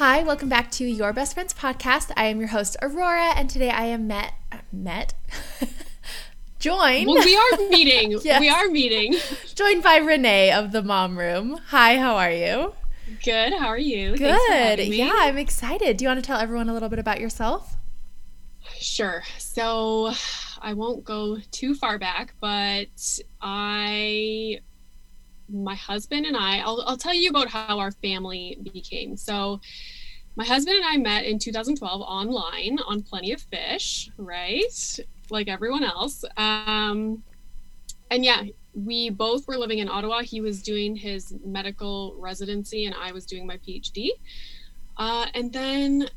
Hi, welcome back to Your Best Friends podcast. I am your host Aurora, and today I am met met joined. Well, we are meeting. Yes. We are meeting. joined by Renee of the Mom Room. Hi, how are you? Good. How are you? Good. me. Yeah, I'm excited. Do you want to tell everyone a little bit about yourself? Sure. So I won't go too far back, but I, my husband and I, I'll, I'll tell you about how our family became. So my husband and I met in 2012 online on Plenty of Fish, right? Like everyone else. Um, and yeah, we both were living in Ottawa. He was doing his medical residency, and I was doing my PhD. Uh, and then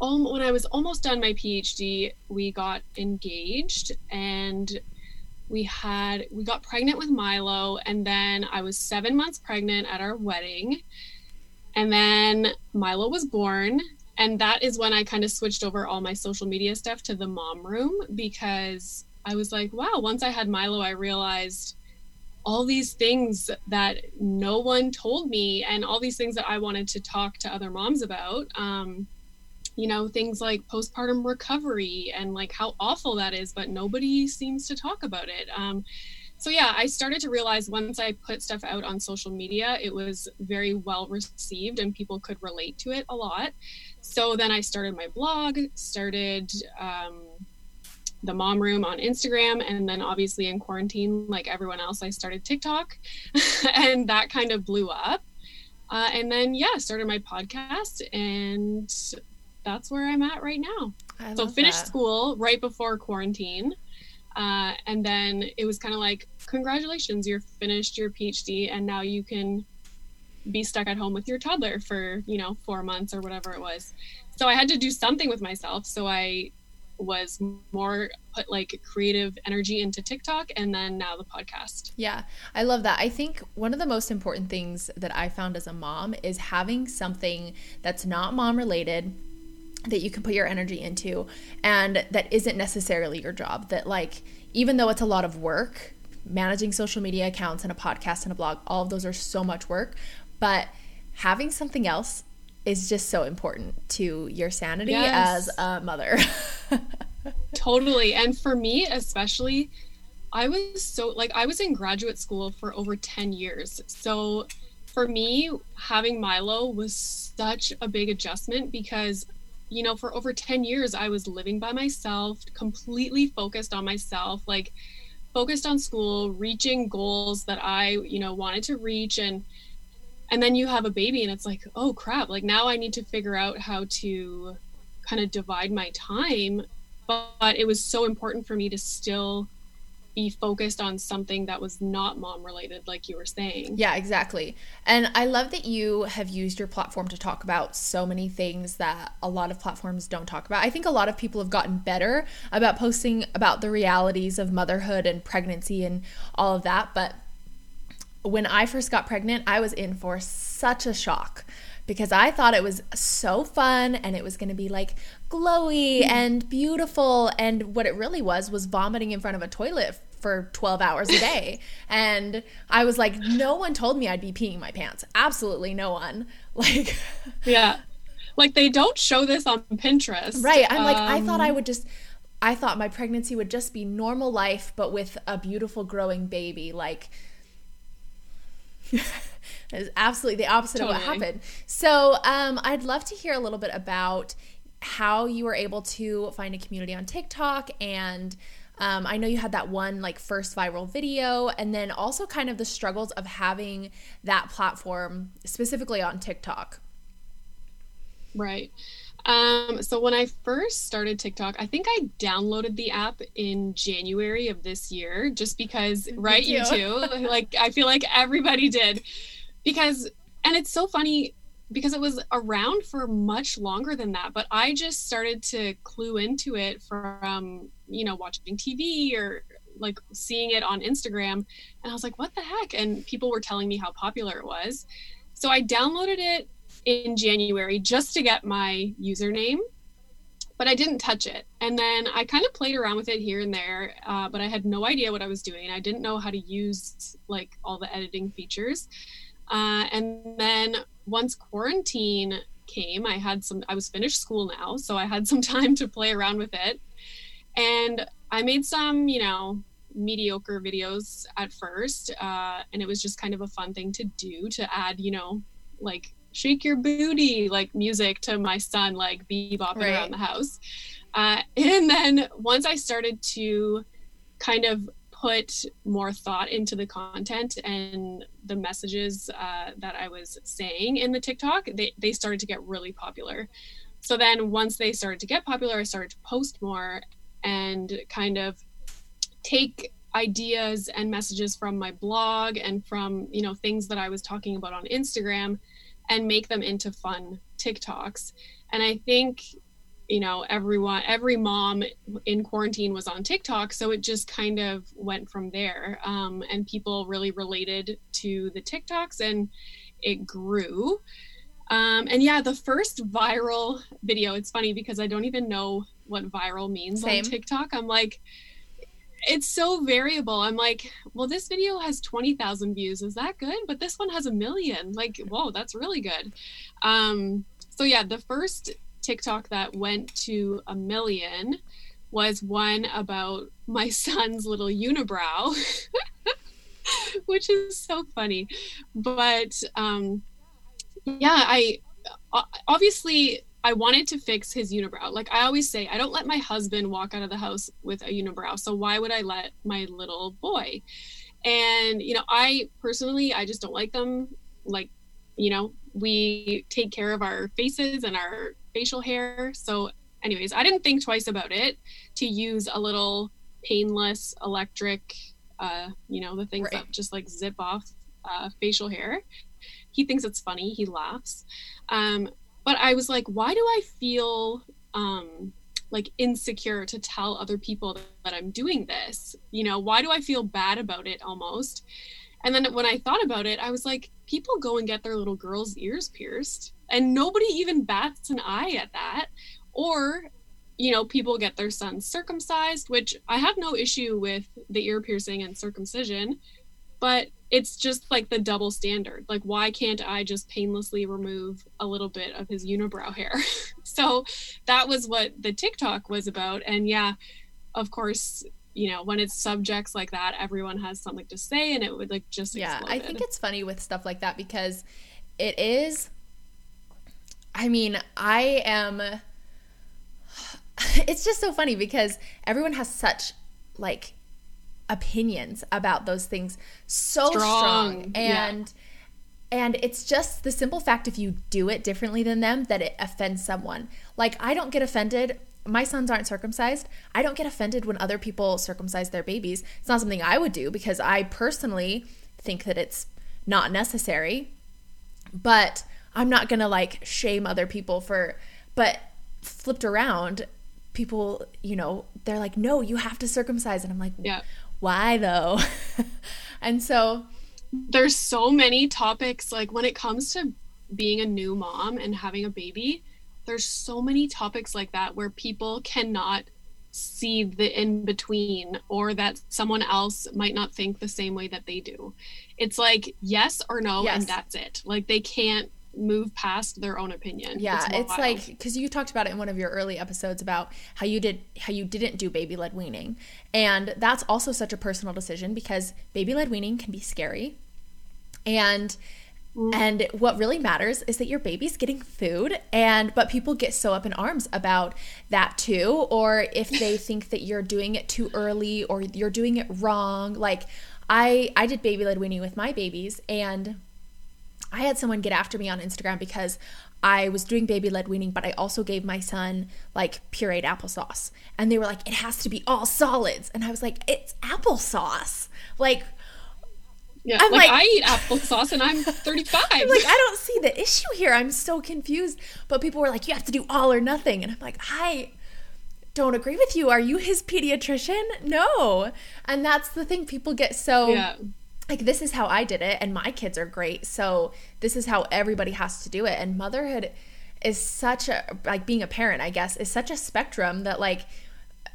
um, when I was almost done my PhD, we got engaged and we had we got pregnant with Milo and then I was 7 months pregnant at our wedding. And then Milo was born and that is when I kind of switched over all my social media stuff to the mom room because I was like, wow, once I had Milo I realized all these things that no one told me and all these things that I wanted to talk to other moms about. Um, you know things like postpartum recovery and like how awful that is but nobody seems to talk about it. Um, so yeah i started to realize once i put stuff out on social media it was very well received and people could relate to it a lot. So then i started my blog started um, the mom room on instagram and then obviously in quarantine like everyone else i started tiktok and that kind of blew up. Uh, and then yeah started my podcast and that's where I'm at right now. I so finished that. school right before quarantine. Uh, and then it was kind of like, congratulations, you're finished your PhD and now you can be stuck at home with your toddler for, you know, four months or whatever it was. So I had to do something with myself. So I was more put like creative energy into TikTok and then now the podcast. Yeah, I love that. I think one of the most important things that I found as a mom is having something that's not mom related that you can put your energy into and that isn't necessarily your job. That, like, even though it's a lot of work, managing social media accounts and a podcast and a blog, all of those are so much work, but having something else is just so important to your sanity Yes. as a mother. totally and for me especially i was so like i was in graduate school for over 10 years so for me having milo was such a big adjustment because you know for over 10 years i was living by myself completely focused on myself like focused on school reaching goals that i you know wanted to reach and and then you have a baby and it's like oh crap like now i need to figure out how to kind of divide my time but it was so important for me to still be focused on something that was not mom related like you were saying Yeah, exactly. And I love that you have used your platform to talk about so many things that a lot of platforms don't talk about. I think a lot of people have gotten better about posting about the realities of motherhood and pregnancy and all of that. But when I first got pregnant, I was in for such a shock because I thought it was so fun and it was going to be like glowy and beautiful. And what it really was was vomiting in front of a toilet for 12 hours a day. and I was like, no one told me I'd be peeing my pants. Absolutely no one. Like, yeah like they don't show this on pinterest right. I'm like, I thought I Um, would just. I thought my pregnancy would just be normal life, but with a beautiful growing baby. Like, It's absolutely the opposite of what happened. So, um, I'd love to hear a little bit about how you were able to find a community on TikTok and um, I know you had that one like first viral video, and then also kind of the struggles of having that platform specifically on TikTok. Right. Um, so when I first started TikTok, I think I downloaded the app in January of this year just because, right? You too. too. like, I feel like everybody did because, and it's so funny because it was around for much longer than that, but I just started to clue into it from, you know, watching TV or like seeing it on Instagram. And I was like, what the heck? And people were telling me how popular it was. So I downloaded it in January just to get my username, but I didn't touch it. And then I kind of played around with it here and there, uh, but I had no idea what I was doing. I didn't know how to use like all the editing features. Uh, and then once quarantine came, I had some, I was finished school now, so I had some time to play around with it. And I made some, you know, mediocre videos at first. Uh, and it was just kind of a fun thing to do to add, you know, like shake your booty, like music to my son, like bebopping right. around the house. Uh, and then once I started to kind of put more thought into the content and the messages uh, that I was saying in the TikTok, they, they started to get really popular. So then once they started to get popular, I started to post more and kind of take ideas and messages from my blog and from, you know, things that I was talking about on Instagram and make them into fun TikToks. And I think you know everyone every mom in quarantine was on tiktok so it just kind of went from there. Um, and people really related to the tiktoks and it grew. Um, and yeah the first viral video it's funny because i don't even know what viral means Same. on tiktok. I'm like it's so variable. I'm like well this video has 20000 views. Is that good? But this one has a million. Like whoa that's really good. Um, so yeah the first TikTok that went to a million was one about my son's little unibrow, which is so funny. But um, yeah, I obviously I wanted to fix his unibrow. Like I always say, I don't let my husband walk out of the house with a unibrow. So why would I let my little boy? And you know, I personally I just don't like them. Like, you know, we take care of our faces and our facial hair. So, anyways, I didn't think twice about it to use a little painless electric, uh, you know, the things right. that just like zip off uh, facial hair. He thinks it's funny. He laughs. Um, but I was like, why do I feel um, like insecure to tell other people that I'm doing this? You know, why do I feel bad about it almost? And then when I thought about it, I was like, people go and get their little girls' ears pierced, and nobody even bats an eye at that. Or, you know, people get their sons circumcised, which I have no issue with the ear piercing and circumcision, but it's just like the double standard. Like, why can't I just painlessly remove a little bit of his unibrow hair? so that was what the TikTok was about. And yeah, of course, you know when it's subjects like that everyone has something to say and it would like just yeah i think it's funny with stuff like that because it is i mean i am it's just so funny because everyone has such like opinions about those things so strong, strong. and yeah. and it's just the simple fact if you do it differently than them that it offends someone like i don't get offended my sons aren't circumcised. I don't get offended when other people circumcise their babies. It's not something I would do because I personally think that it's not necessary. But I'm not going to like shame other people for but flipped around, people, you know, they're like, "No, you have to circumcise." And I'm like, "Yeah. Why though?" and so there's so many topics like when it comes to being a new mom and having a baby, there's so many topics like that where people cannot see the in between or that someone else might not think the same way that they do. It's like yes or no yes. and that's it. Like they can't move past their own opinion. Yeah, it's, it's like cuz you talked about it in one of your early episodes about how you did how you didn't do baby led weaning. And that's also such a personal decision because baby led weaning can be scary. And. Mm. And what really matters is that your baby's getting food and but people get so up in arms about that too or if they think that you're doing it too early or you're doing it wrong. Like I I did baby led weaning with my babies and I had someone get after me on Instagram because I was doing baby led weaning, but I also gave my son like pureed applesauce. And they were like, it has to be all solids. And I was like, it's applesauce. Like, yeah, I'm like, like I eat applesauce and I'm 35. I'm like, I don't see the issue here. I'm so confused. But people were like, you have to do all or nothing. And I'm like, I don't agree with you. Are you his pediatrician? No. And that's the thing. People get so yeah. like, this is how I did it, and my kids are great. So this is how everybody has to do it. And motherhood is such a like being a parent, I guess, is such a spectrum that like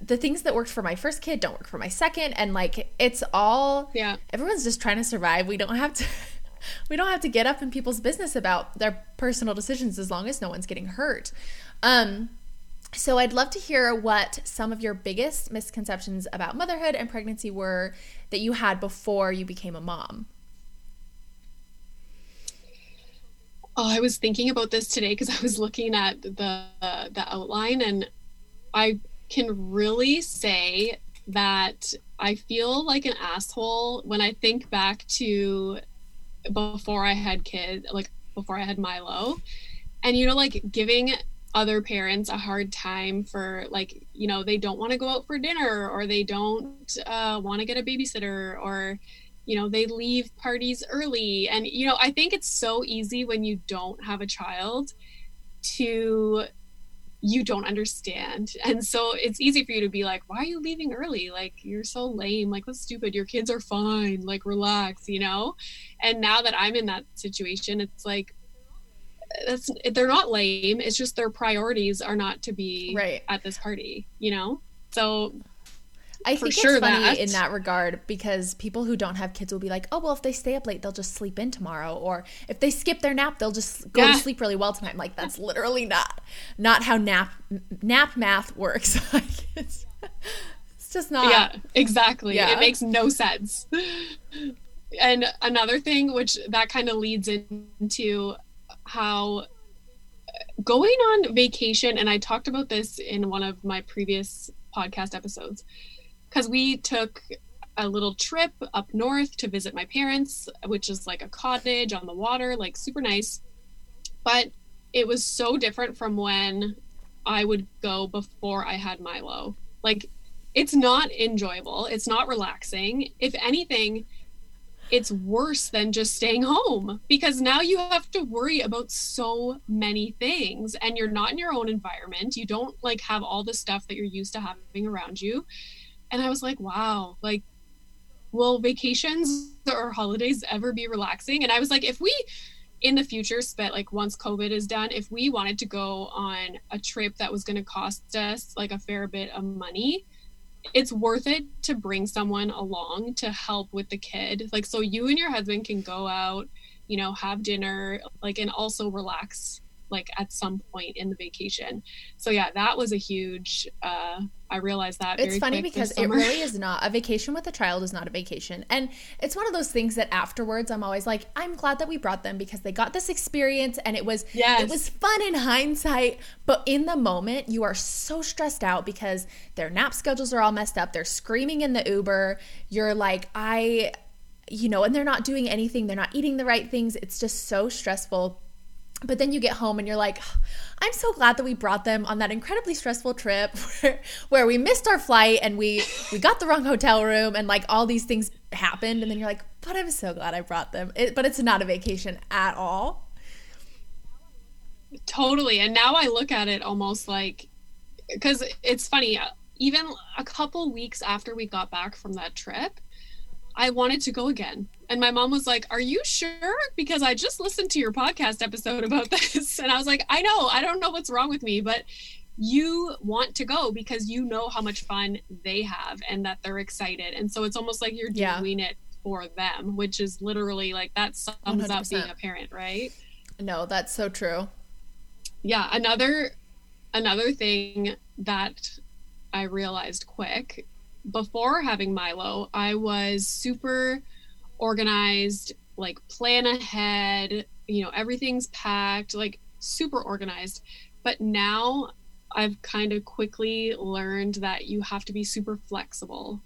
the things that worked for my first kid don't work for my second and like it's all yeah everyone's just trying to survive we don't have to we don't have to get up in people's business about their personal decisions as long as no one's getting hurt. Um, so I'd love to hear what some of your biggest misconceptions about motherhood and pregnancy were that you had before you became a mom. Oh, I was thinking about this today because I was looking at the uh, the outline and I can really say that I feel like an asshole when I think back to before I had kids, like before I had Milo. And you know, like giving other parents a hard time for like, you know, they don't want to go out for dinner or they don't uh, want to get a babysitter or you know, they leave parties early. And you know, I think it's so easy when you don't have a child to you don't understand. And so it's easy for you to be like, why are you leaving early? Like, you're so lame. Like, that's stupid. Your kids are fine. Like, relax, you know? And now that I'm in that situation, it's like, that's they're not lame. It's just their priorities are not to be right. at this party, you know? So I think sure it's funny that. in that regard because people who don't have kids will be like, oh, well, if they stay up late, they'll just sleep in tomorrow. Or if they skip their nap, they'll just go yeah. to sleep really well tonight. I'm like, that's literally not not how nap nap math works. it's, it's just not. Yeah, exactly. Yeah. It makes no sense. And another thing, which that kind of leads into how going on vacation, and I talked about this in one of my previous podcast episodes because we took a little trip up north to visit my parents, which is like a cottage on the water, like super nice. But it was so different from when I would go before I had Milo. Like, it's not enjoyable, it's not relaxing. If anything, it's worse than just staying home because now you have to worry about so many things and you're not in your own environment. You don't like have all the stuff that you're used to having around you and I was like, wow, like, will vacations or holidays ever be relaxing? And I was like, if we in the future spent like once COVID is done, if we wanted to go on a trip that was going to cost us like a fair bit of money, it's worth it to bring someone along to help with the kid. Like, so you and your husband can go out, you know, have dinner, like, and also relax like at some point in the vacation. So yeah, that was a huge uh I realized that It's funny because it really is not a vacation with a child is not a vacation. And it's one of those things that afterwards I'm always like I'm glad that we brought them because they got this experience and it was yes. it was fun in hindsight, but in the moment you are so stressed out because their nap schedules are all messed up. They're screaming in the Uber. You're like I you know, and they're not doing anything. They're not eating the right things. It's just so stressful but then you get home and you're like i'm so glad that we brought them on that incredibly stressful trip where, where we missed our flight and we we got the wrong hotel room and like all these things happened. And then you're like but i'm so glad i brought them. It, but it's not a vacation at all. Totally. And now i look at it almost like because it's funny even a couple weeks after we got back from that trip I wanted to go again. And my mom was like, Are you sure? Because I just listened to your podcast episode about this. And I was like, I know, I don't know what's wrong with me, but you want to go because you know how much fun they have and that they're excited. And so it's almost like you're doing yeah. it for them, which is literally like that sums 100%. up being a parent, right? No, that's so true. Yeah. Another another thing that I realized quick before having Milo, I was super organized, like plan ahead, you know, everything's packed, like super organized. But now I've kind of quickly learned that you have to be super flexible.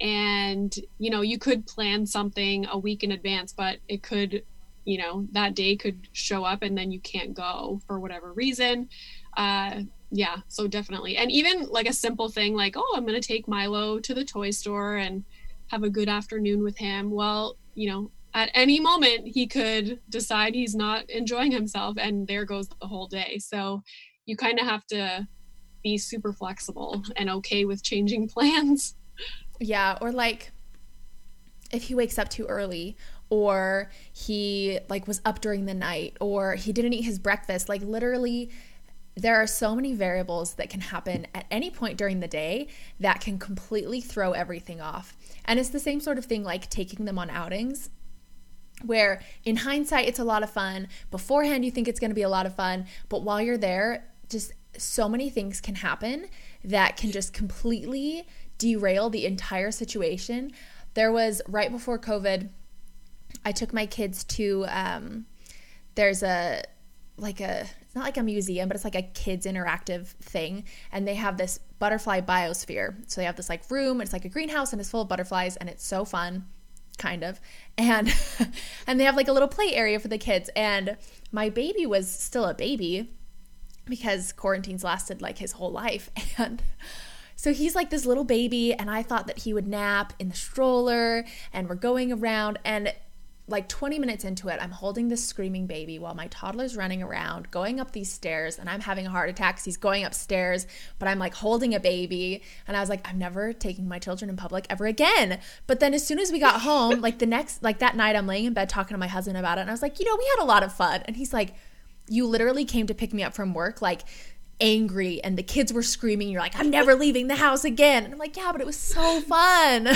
And, you know, you could plan something a week in advance, but it could, you know, that day could show up and then you can't go for whatever reason. Uh, yeah so definitely. And even like a simple thing like oh i'm going to take milo to the toy store and have a good afternoon with him. Well you know at any moment he could decide he's not enjoying himself and there goes the whole day. So you kind of have to be super flexible and okay with changing plans. Yeah or like if he wakes up too early or he like was up during the night or he didn't eat his breakfast like literally there are so many variables that can happen at any point during the day that can completely throw everything off. And it's the same sort of thing like taking them on outings. where in hindsight it's a lot of fun beforehand you think it's going to be a lot of fun but while you're there just so many things can happen that can just completely derail the entire situation there was right before covid i took my kids to um, there's a like a it's not like a museum but it's like a kids interactive thing. And they have this butterfly biosphere. So they have this like room it's like a greenhouse and it's full of butterflies and it's so fun kind of. And and they have like a little play area for the kids. And my baby was still a baby because quarantines lasted like his whole life. And so he's like this little baby and i thought that he would nap in the stroller and we're going around. And like 20 minutes into it, I'm holding this screaming baby while my toddler's running around, going up these stairs, and I'm having a heart attack. He's going upstairs, but I'm like holding a baby. And I was like, I'm never taking my children in public ever again. But then as soon as we got home, like the next, like that night, I'm laying in bed talking to my husband about it. And I was like, you know, we had a lot of fun. And he's like, you literally came to pick me up from work. Like, angry and the kids were screaming you're like i'm never leaving the house again. And i'm like yeah but it was so fun.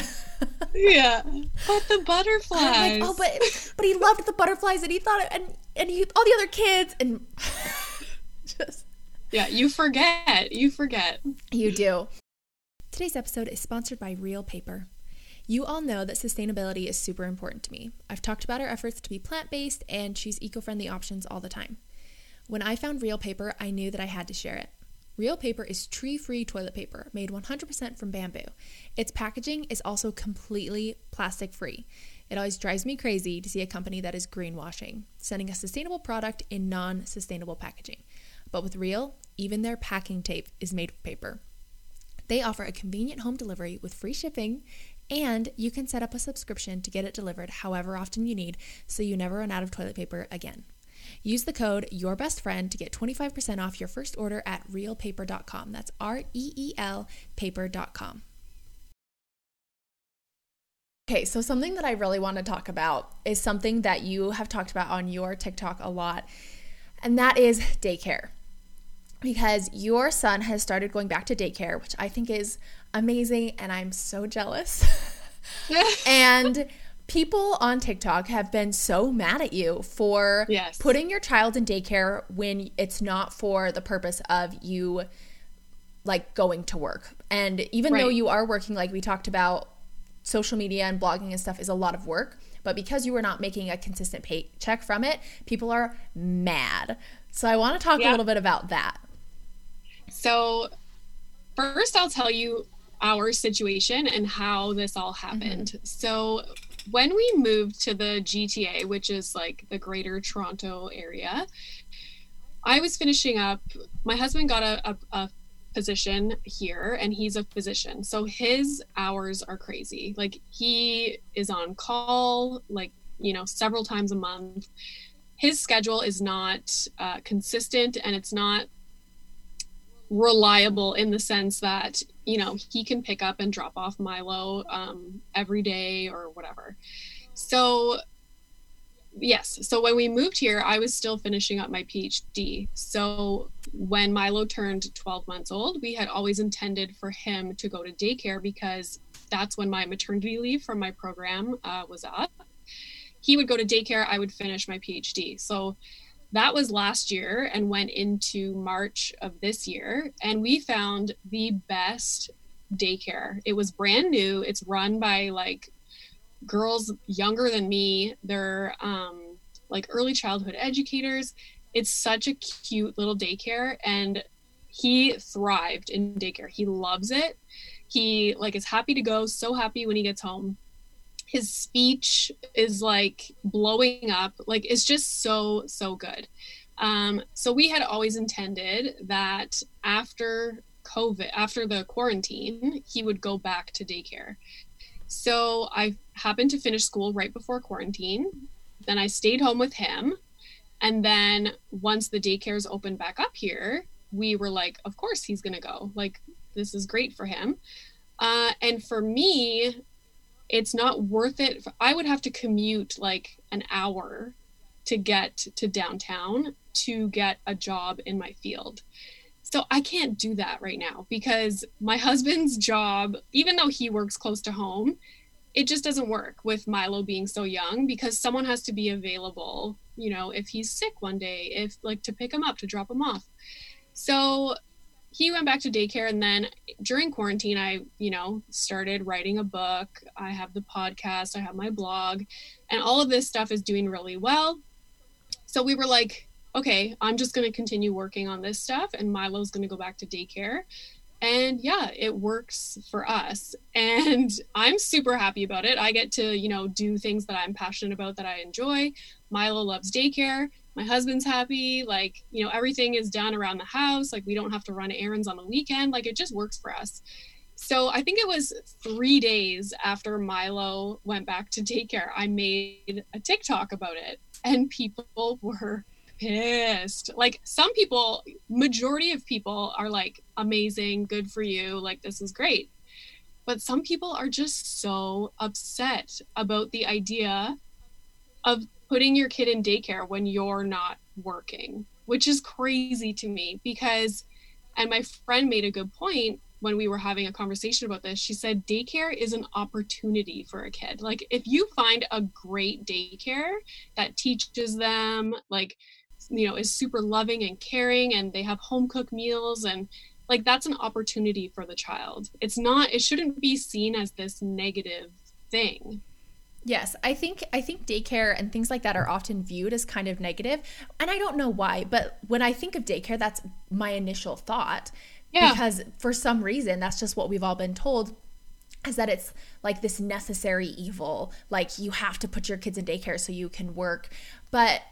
Yeah but the butterflies like, oh but but he loved the butterflies and he thought it, and and he, all the other kids and just yeah you forget you forget. You do. Today's episode is sponsored by Reel Paper. You all know that sustainability is super important to me. I've talked about our efforts to be plant based and choose eco friendly options all the time. When I found Reel Paper, I knew that I had to share it. Reel Paper is tree free toilet paper made 100% from bamboo. Its packaging is also completely plastic free. It always drives me crazy to see a company that is greenwashing, sending a sustainable product in non sustainable packaging. But with Reel, even their packing tape is made of paper. They offer a convenient home delivery with free shipping, and you can set up a subscription to get it delivered however often you need so you never run out of toilet paper again. Use the code YourBestFriend to get 25% off your first order at reelpaper.com. That's R E E L paper.com. Okay, so something that I really want to talk about is something that you have talked about on your TikTok a lot, and that is daycare. Because your son has started going back to daycare, which I think is amazing, and I'm so jealous. and people on TikTok have been so mad at you for yes. putting your child in daycare when it's not for the purpose of you like going to work. And even right. though you are working like we talked about social media and blogging and stuff is a lot of work, but because you are not making a consistent paycheck from it, people are mad. So I want to talk yeah. a little bit about that. So first I'll tell you our situation and how this all happened. Mm-hmm. So when we moved to the GTA, which is like the greater Toronto area, I was finishing up. My husband got a, a, a position here and he's a physician. So his hours are crazy. Like he is on call, like, you know, several times a month. His schedule is not uh, consistent and it's not reliable in the sense that you know he can pick up and drop off milo um, every day or whatever. So yes. So when we moved here i was still finishing up my phd so when milo turned 12 months old we had always intended for him to go to daycare because that's when my maternity leave from my program uh, was up. He would go to daycare i would finish my phd so that was last year and went into March of this year. And we found the best daycare. It was brand new. It's run by like girls younger than me. They're um, like early childhood educators. It's such a cute little daycare. And he thrived in daycare. He loves it. He like is happy to go, so happy when he gets home his speech is like blowing up. Like it's just so so good. Um, so we had always intended that after covid after the quarantine he would go back to daycare. So i happened to finish school right before quarantine. Then i stayed home with him. And then once the daycares opened back up here we were like of course he's going to go. Like this is great for him. Uh, and for me it's not worth it. I would have to commute like an hour to get to downtown to get a job in my field. So I can't do that right now because my husband's job, even though he works close to home, it just doesn't work with Milo being so young because someone has to be available, you know, if he's sick one day, if like to pick him up, to drop him off. So he went back to daycare and then during quarantine I, you know, started writing a book. I have the podcast, I have my blog, and all of this stuff is doing really well. So we were like, okay, I'm just going to continue working on this stuff and Milo's going to go back to daycare. And yeah it works for us. And i'm super happy about it. I get to you know do things that i'm passionate about that i enjoy. Milo loves daycare my husband's happy like you know everything is done around the house like we don't have to run errands on the weekend like it just works for us so i think it was three days after milo went back to daycare i made a tiktok about it and people were pissed. Like some people, majority of people are like, amazing, good for you, like this is great. But some people are just so upset about the idea of putting your kid in daycare when you're not working, which is crazy to me because, and my friend made a good point when we were having a conversation about this. She said daycare is an opportunity for a kid. Like if you find a great daycare that teaches them like you know is super loving and caring and they have home cooked meals and like that's an opportunity for the child it's not it shouldn't be seen as this negative thing Yes, I think I think daycare and things like that are often viewed as kind of negative, and I don't know why, but when I think of daycare, that's my initial thought. Yeah. Because for some reason, that's just what we've all been told is that it's like this necessary evil, like you have to put your kids in daycare so you can work. But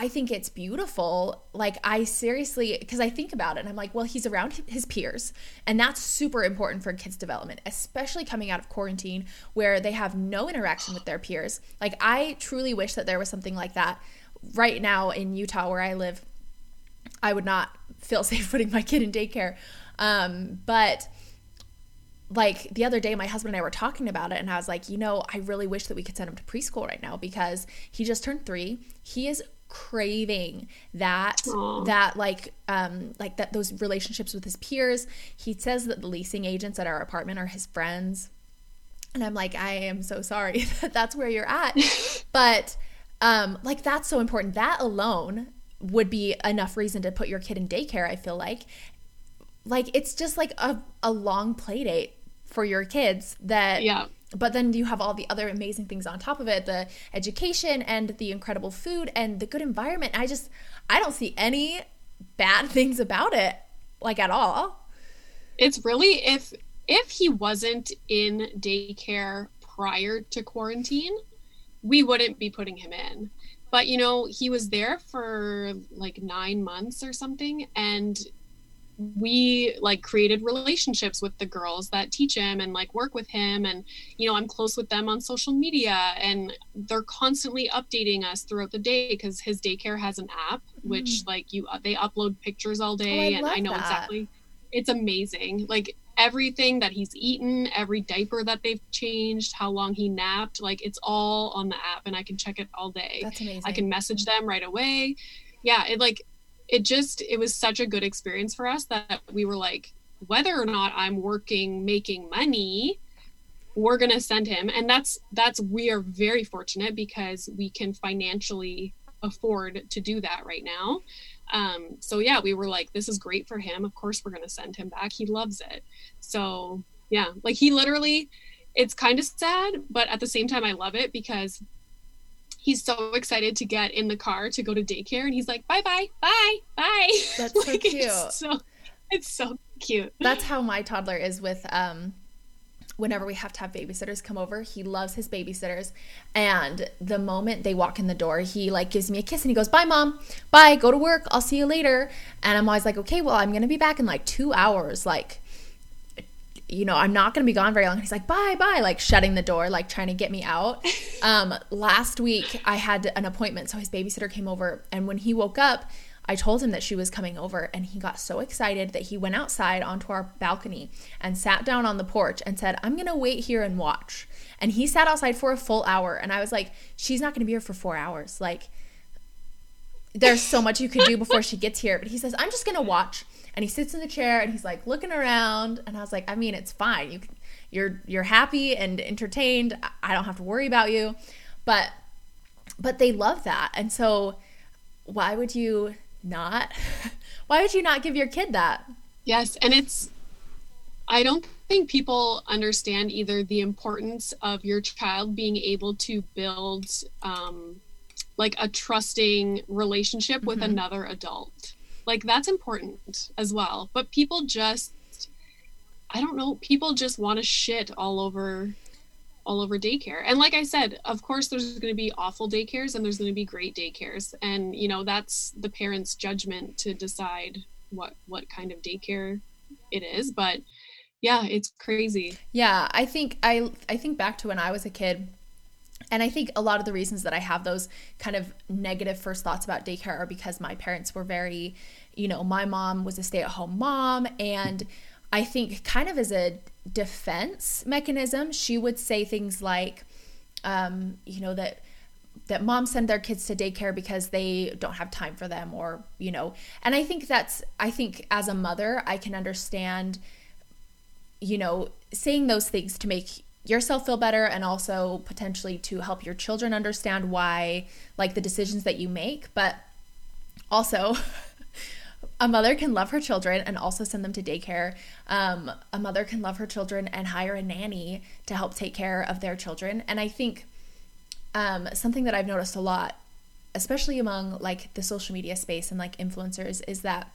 I think it's beautiful. Like, I seriously, because I think about it and I'm like, well, he's around his peers. And that's super important for kids' development, especially coming out of quarantine where they have no interaction with their peers. Like, I truly wish that there was something like that right now in Utah where I live. I would not feel safe putting my kid in daycare. Um, but like the other day my husband and I were talking about it and I was like, you know, I really wish that we could send him to preschool right now because he just turned 3. He is craving that Aww. that like um like that those relationships with his peers. He says that the leasing agents at our apartment are his friends. And i'm like i am so sorry that that's where you're at. But um like that's so important. That alone would be enough reason to put your kid in daycare i feel like. Like it's just like a, a long play date for your kids that yeah. but then you have all the other amazing things on top of it the education and the incredible food and the good environment. I just i don't see any bad things about it like at all. It's really if if he wasn't in daycare prior to quarantine we wouldn't be putting him in. But you know he was there for like 9 months or something and we like created relationships with the girls that teach him and like work with him. And you know i'm close with them on social media and they're constantly updating us throughout the day because his daycare has an app which mm. like you they upload pictures all day oh, I and i know that. exactly it's amazing. Like everything that he's eaten every diaper that they've changed how long he napped like it's all on the app and i can check it all day. That's amazing i can message them right away. Yeah it like it just it was such a good experience for us that we were like whether or not i'm working making money we're going to send him. And that's that's we are very fortunate because we can financially afford to do that right now. Um so yeah we were like this is great for him. Of course we're going to send him back. He loves it. So yeah like he literally it's kind of sad but at the same time i love it because he's so excited to get in the car to go to daycare and he's like bye bye bye bye. That's like, so cute. it's so, it's so cute. That's how my toddler is with um whenever we have to have babysitters come over he loves his babysitters and the moment they walk in the door he like gives me a kiss and he goes bye mom. Bye. Go to work. I'll see you later. And i'm always like okay well i'm gonna be back in like two hours. Like you know, I'm not going to be gone very long. He's like, bye, bye, like shutting the door, like trying to get me out. Um, last week, I had an appointment. So his babysitter came over. And when he woke up, I told him that she was coming over. And he got so excited that he went outside onto our balcony and sat down on the porch and said, I'm going to wait here and watch. And he sat outside for a full hour. And I was like, she's not going to be here for four hours. Like, there's so much you could do before she gets here. But he says, I'm just going to watch and he sits in the chair and he's like looking around and i was like i mean it's fine you you're you're happy and entertained. I don't have to worry about you. But but they love that. And so why would you not why would you not give your kid that? Yes, and it's I don't think people understand either the importance of your child being able to build um, like a trusting relationship with mm-hmm. another adult. Like that's important as well. But people just I don't know, people just want to shit all over all over daycare. And like I said, of course there's going to be awful daycares and there's going to be great daycares and you know that's the parents' judgment to decide what what kind of daycare it is, but yeah, it's crazy. Yeah, I think I I think back to when I was a kid and I think a lot of the reasons that I have those kind of negative first thoughts about daycare are because my parents were very, you know, my mom was a stay-at-home mom. And I think kind of as a defense mechanism, she would say things like, um, you know, that that moms send their kids to daycare because they don't have time for them or you know. And i think that's i think as a mother i can understand you know saying those things to make yourself feel better and also potentially to help your children understand why like the decisions that you make but also a mother can love her children and also send them to daycare. Um, a mother can love her children and hire a nanny to help take care of their children. And I think um, something that I've noticed a lot, especially among like the social media space and like influencers, is that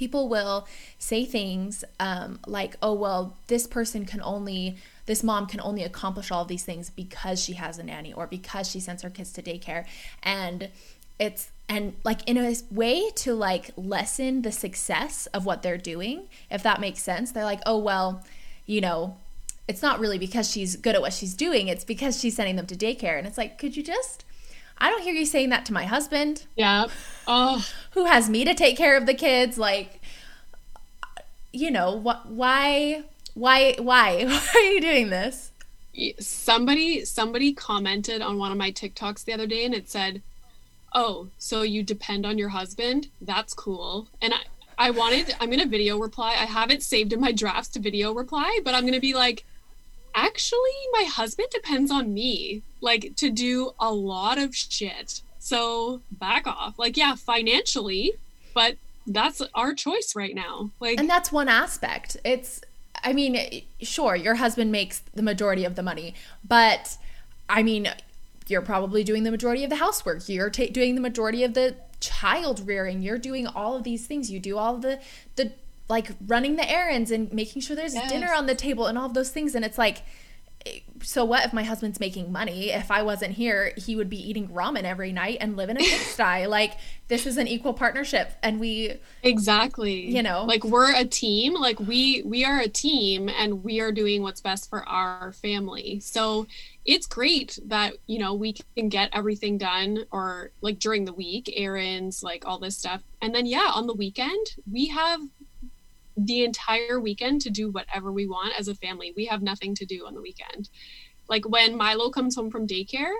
people will say things um, like, oh, well, this person can only, this mom can only accomplish all these things because she has a nanny or because she sends her kids to daycare. And it's and like in a way to like lessen the success of what they're doing if that makes sense they're like oh well you know it's not really because she's good at what she's doing it's because she's sending them to daycare and it's like could you just i don't hear you saying that to my husband yeah oh who has me to take care of the kids like you know what why why why why are you doing this somebody somebody commented on one of my tiktoks the other day and it said oh, so you depend on your husband? That's cool. And I, I wanted, I'm to video reply. I have it saved in my drafts to video reply, but I'm going to be like, actually, my husband depends on me, like to do a lot of shit. So back off. Like, yeah, financially, but that's our choice right now. Like, and that's one aspect. It's, I mean, sure, your husband makes the majority of the money, but I mean, you're probably doing the majority of the housework. You're ta- doing the majority of the child rearing. You're doing all of these things. You do all the the like running the errands and making sure there's yes. dinner on the table and all of those things. And it's like, so what if my husband's making money? If I wasn't here, he would be eating ramen every night and live in a pigsty. like this is an equal partnership, and we exactly, you know, like we're a team. Like we we are a team, and we are doing what's best for our family. So it's great that you know we can get everything done or like during the week errands like all this stuff and then yeah on the weekend we have the entire weekend to do whatever we want as a family. We have nothing to do on the weekend. Like when milo comes home from daycare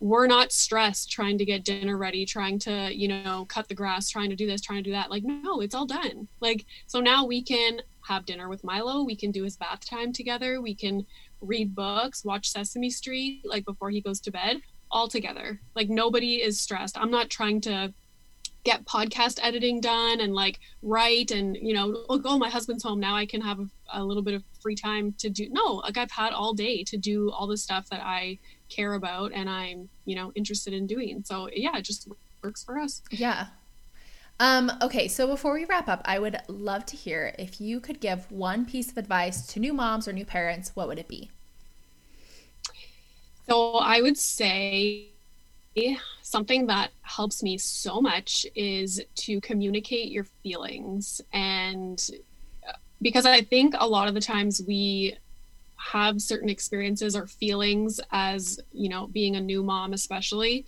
we're not stressed trying to get dinner ready trying to you know cut the grass trying to do this trying to do that. Like no it's all done. Like so now we can have dinner with milo. We can do his bath time together. We can read books, watch Sesame Street like before he goes to bed all together. Like nobody is stressed. I'm not trying to get podcast editing done and like write and you know look oh my husband's home. Now i can have a, a, little bit of free time to do no like i've had all day to do all the stuff that i care about and i'm you know interested in doing. So yeah it just works for us. Yeah. Um, okay, so before we wrap up, I would love to hear if you could give one piece of advice to new moms or new parents, what would it be? So I would say something that helps me so much is to communicate your feelings. And uh, because I think a lot of the times we have certain experiences or feelings as, you know, being a new mom, especially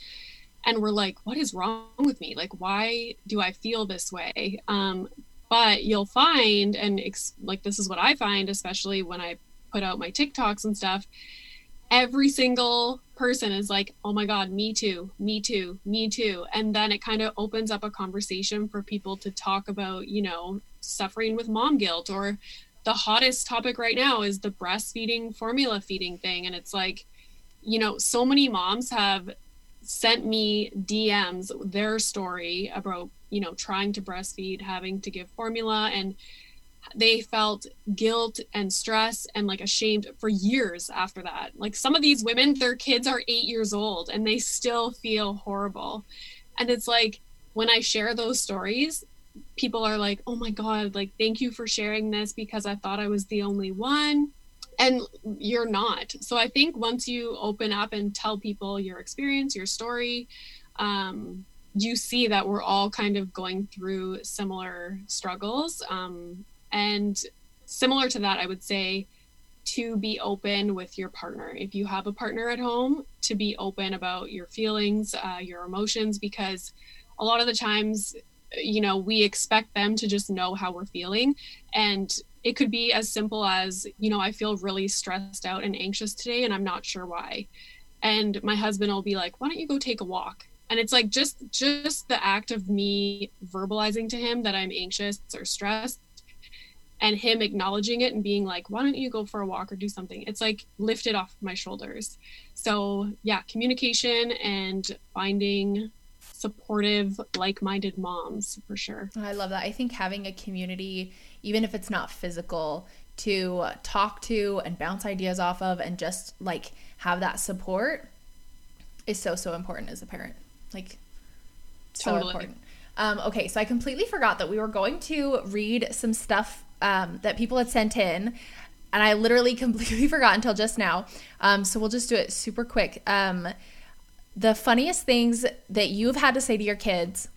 and we're like what is wrong with me like why do i feel this way um, but you'll find and ex- like this is what i find especially when i put out my tiktoks and stuff every single person is like oh my god me too me too me too. And then it kind of opens up a conversation for people to talk about you know suffering with mom guilt or the hottest topic right now is the breastfeeding formula feeding thing. And it's like you know so many moms have sent me DMs their story about you know trying to breastfeed having to give formula. And they felt guilt and stress and like ashamed for years after that. Like some of these women their kids are 8 years old and they still feel horrible. And it's like when i share those stories people are like oh my god like thank you for sharing this because i thought i was the only one. And you're not. So i think once you open up and tell people your experience your story um, you see that we're all kind of going through similar struggles um, and similar to that, I would say to be open with your partner. If you have a partner at home, to be open about your feelings, uh, your emotions, because a lot of the times, you know, we expect them to just know how we're feeling. And it could be as simple as, you know, I feel really stressed out and anxious today, and I'm not sure why. And my husband will be like, why don't you go take a walk? and it's like just just the act of me verbalizing to him that i'm anxious or stressed and him acknowledging it and being like why don't you go for a walk or do something? It's like lifted off my shoulders. So yeah communication and finding supportive like-minded moms for sure. Oh, I love that. I think having a community even if it's not physical to talk to and bounce ideas off of and just like have that support is so so important as a parent. Like so totally. important um, okay, so I completely forgot that we were going to read some stuff um, that people had sent in, and I literally completely forgot until just now. Um, so we'll just do it super quick. Um, the funniest things that you've had to say to your kids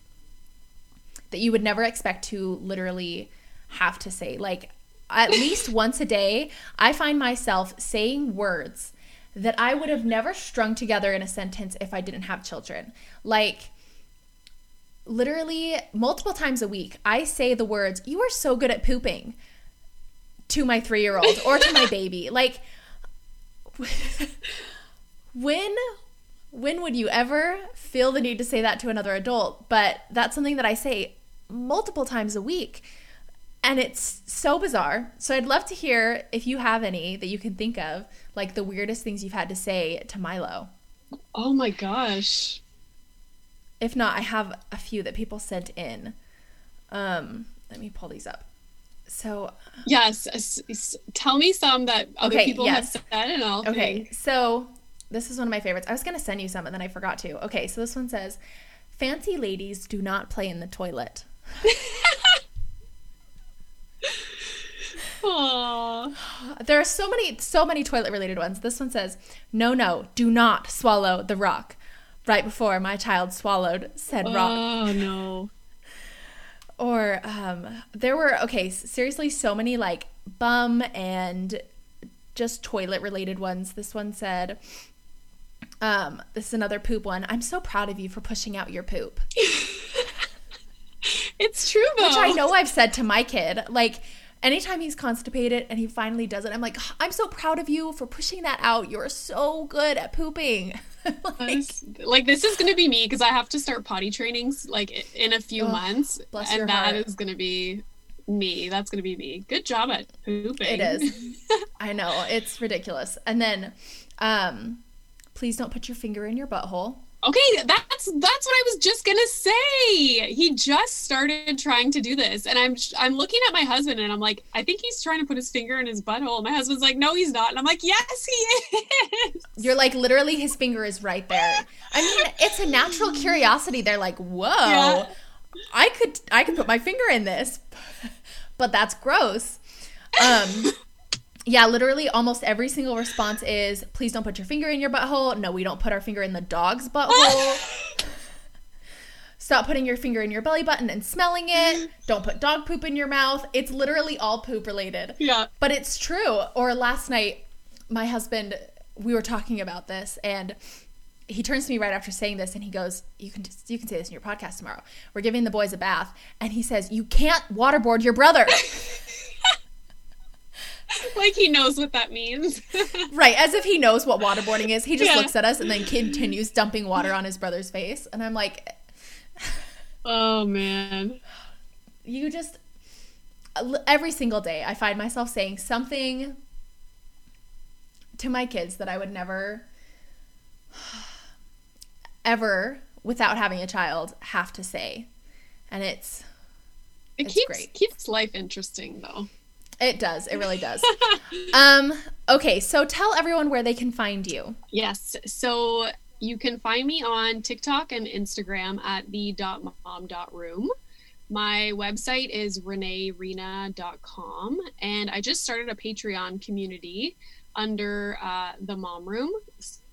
that you would never expect to literally have to say. Like at least once a day, I find myself saying words that I would have never strung together in a sentence if I didn't have children. Like literally multiple times a week, I say the words, You are so good at pooping to my three year old or to my baby. Like, when when would you ever feel the need to say that to another adult? But that's something that i say multiple times a week and it's so bizarre. So i'd love to hear if you have any that you can think of like the weirdest things you've had to say to milo. Oh my gosh if not, I have a few that people sent in. Um, let me pull these up. So yes, tell me some that other okay, people yes. have said, and I'll okay. Think. So this is one of my favorites. I was gonna send you some, and then I forgot to. Okay, so this one says, "Fancy ladies do not play in the toilet." Aww. There are so many, so many toilet related ones. This one says, "No, no, do not swallow the rock." Right before my child swallowed said oh, rock. Oh no. Or um, there were okay, seriously, so many like bum and just toilet related ones. This one said, um, this is another poop one. I'm so proud of you for pushing out your poop. it's true though. Which I know I've said to my kid. Like anytime he's constipated and he finally does it, I'm like, I'm so proud of you for pushing that out. You're so good at pooping. like, like, this is gonna be me because I have to start potty trainings like in a few oh, months, and that heart. is gonna be me. That's gonna be me. Good job at pooping. It is. I know it's ridiculous. And then, um, please don't put your finger in your butthole. Okay, that's that's what I was just gonna say. He just started trying to do this, and I'm I'm looking at my husband, and I'm like, I think he's trying to put his finger in his butthole. My husband's like, No, he's not, and I'm like, Yes, he is. You're like, literally, his finger is right there. I mean, it's a natural curiosity. They're like, Whoa, yeah. I could I could put my finger in this, but that's gross. Um yeah, literally almost every single response is please don't put your finger in your butthole. No, we don't put our finger in the dog's butthole. Stop putting your finger in your belly button and smelling it. Don't put dog poop in your mouth. It's literally all poop related. Yeah. But it's true. Or last night, my husband, we were talking about this and he turns to me right after saying this and he goes, "You can you can say this in your podcast tomorrow. We're giving the boys a bath." And he says, "You can't waterboard your brother." like he knows what that means. right, as if he knows what waterboarding is. He just yeah. looks at us and then continues dumping water on his brother's face. And I'm like, oh man. You just, every single day I find myself saying something to my kids that I would never ever without having a child have to say. And it's it it's keeps great. keeps life interesting though. It does. It really does. um okay, so tell everyone where they can find you. Yes. So you can find me on TikTok and Instagram at the.mom.room. My website is reneerena.com, and I just started a Patreon community under uh, the Mom Room.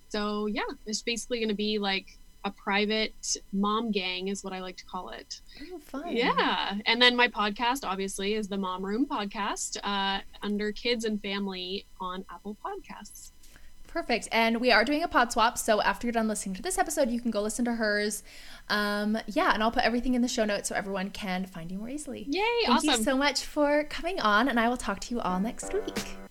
So, yeah, it's basically going to be like a private mom gang, is what I like to call it. Oh, fun. Yeah. And then my podcast, obviously, is the Mom Room podcast uh, under kids and family on Apple Podcasts. Perfect. And we are doing a pod swap. So after you're done listening to this episode, you can go listen to hers. Um, yeah, and I'll put everything in the show notes so everyone can find you more easily. Yay, Thank awesome. you so much for coming on, and I will talk to you all next week.